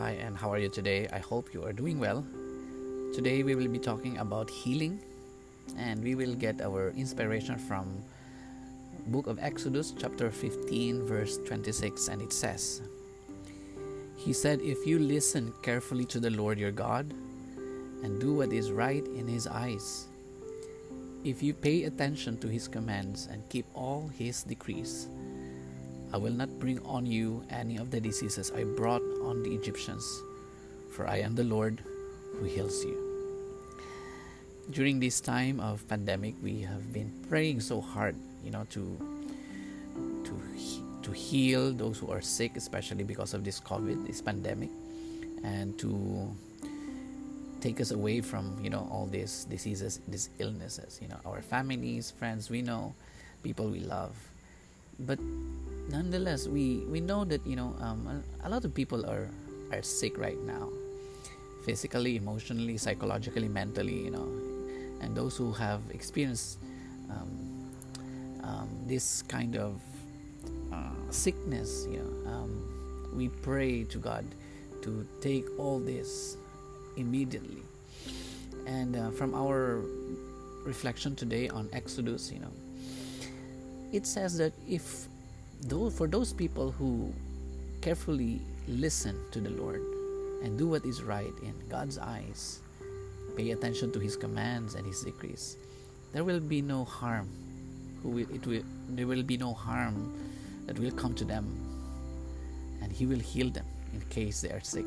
Hi, and how are you today? I hope you are doing well. Today we will be talking about healing, and we will get our inspiration from book of Exodus chapter 15 verse 26 and it says He said if you listen carefully to the Lord your God and do what is right in his eyes if you pay attention to his commands and keep all his decrees I will not bring on you any of the diseases I brought on the Egyptians, for I am the Lord who heals you. During this time of pandemic, we have been praying so hard, you know, to to to heal those who are sick, especially because of this COVID, this pandemic, and to take us away from you know all these diseases, these illnesses. You know, our families, friends, we know, people we love, but nonetheless, we we know that you know um, a, a, lot of people are are sick right now, physically, emotionally, psychologically, mentally. You know, and those who have experienced um, um, this kind of uh, sickness, you know, um, we pray to God to take all this immediately. And uh, from our reflection today on Exodus, you know, it says that if for those people who carefully listen to the Lord and do what is right in God's eyes, pay attention to His commands and His decrees, there will be no harm. Who will, it will, there will be no harm that will come to them, and He will heal them in case they are sick.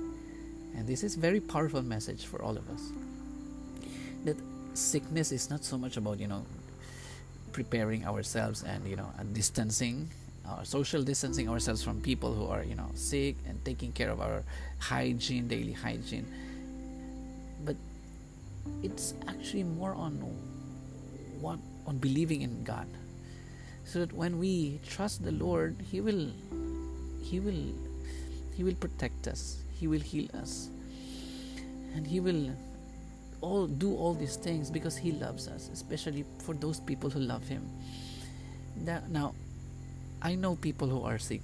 And this is very powerful message for all of us. That sickness is not so much about you know preparing ourselves and you know distancing uh, social distancing ourselves from people who are you know sick and taking care of our hygiene daily hygiene. But it's actually more on what on believing in god. So that when we trust the lord he will he will he will protect us. He will heal us. And he will all do all these things because he loves us especially for those people who love him now I know people who are sick,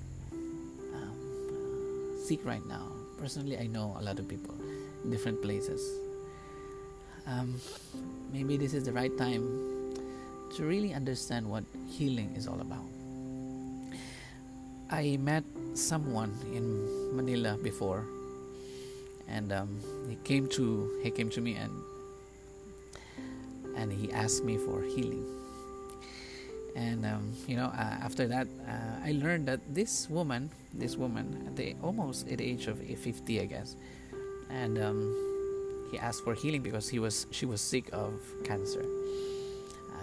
um, sick right now. Personally, I know a lot of people in different places. Um, maybe this is the right time to really understand what healing is all about. I met someone in Manila before, and um, he came to he came to me and and he asked me for healing. And um, you know uh, after that uh, i learned that this woman this woman at the almost at the age of 50 i guess and um, he asked for healing because he was she was sick of cancer.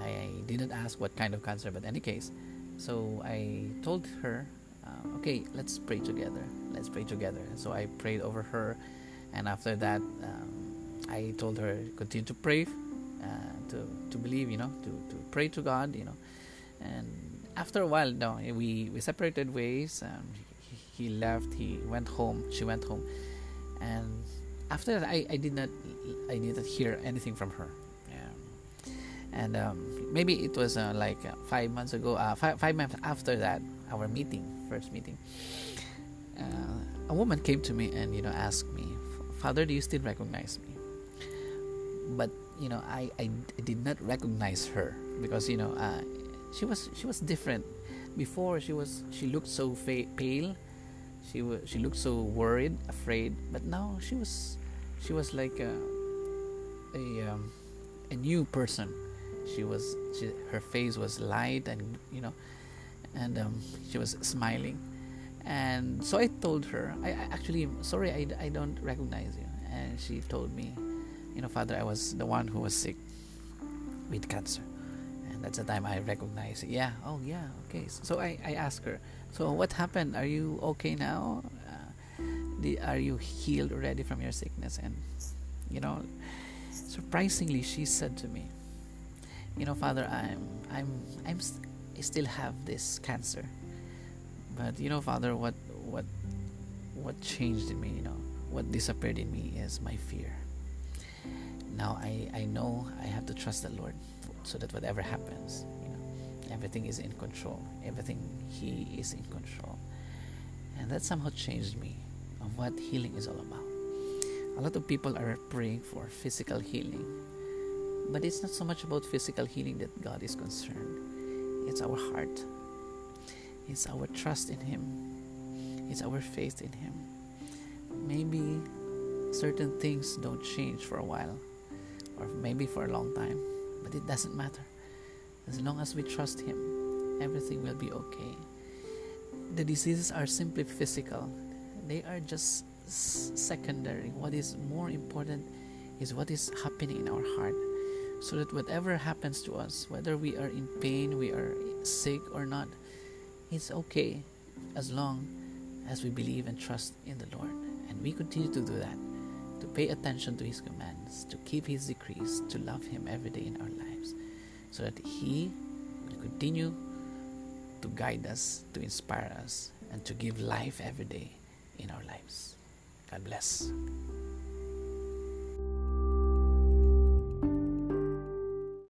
I didn't ask what kind of cancer but any case so i told her uh, okay let's pray together. Let's pray together. So i prayed over her and after that um, i told her continue to pray to, to believe you know to, to pray to god you know. And after a while no we we separated ways um, he, he, left he went home she went home. And after that i, I did not i did not hear anything from her and um, maybe it was uh, like uh, five months ago uh, five, five months after that our meeting first meeting uh, a woman came to me and you know asked me father do you still recognize me? But you know i, I, did not recognize her because you know uh, she was she was different. Before she was she looked so fa- pale. She was she looked so worried afraid. But now she was she was like a a, um, a new person. She was she, her face was light and you know and um, she was smiling. And so i told her i, I actually sorry I, I don't recognize you. And she told me you know father i was the one who was sick with cancer. And that's the time I recognized, yeah oh yeah okay. So I, I ask her so what happened? Are you okay now? Uh, the, are you healed already from your sickness? And you know surprisingly she said to me you know father I'm I'm I'm st- I still have this cancer. But you know father what what what changed in me you know what disappeared in me is my fear now I, I know I have to trust the Lord so that whatever happens, you know, everything is in control. Everything He is in control, and that somehow changed me. of what healing is all about. A lot of people are praying for physical healing, but it's not so much about physical healing that God is concerned. It's our heart, it's our trust in Him, it's our faith in Him. Maybe certain things don't change for a while, or maybe for a long time, but it doesn't matter. As long as we trust Him, everything will be okay. The diseases are simply physical, they are just secondary. What is more important is what is happening in our heart. So that whatever happens to us, whether we are in pain, we are sick or not, it's okay as long as we believe and trust in the Lord. And we continue to do that, to pay attention to His commands, to keep His decrees, to love Him every day in our lives, so that He will continue to guide us, to inspire us, and to give life every day in our lives. God bless.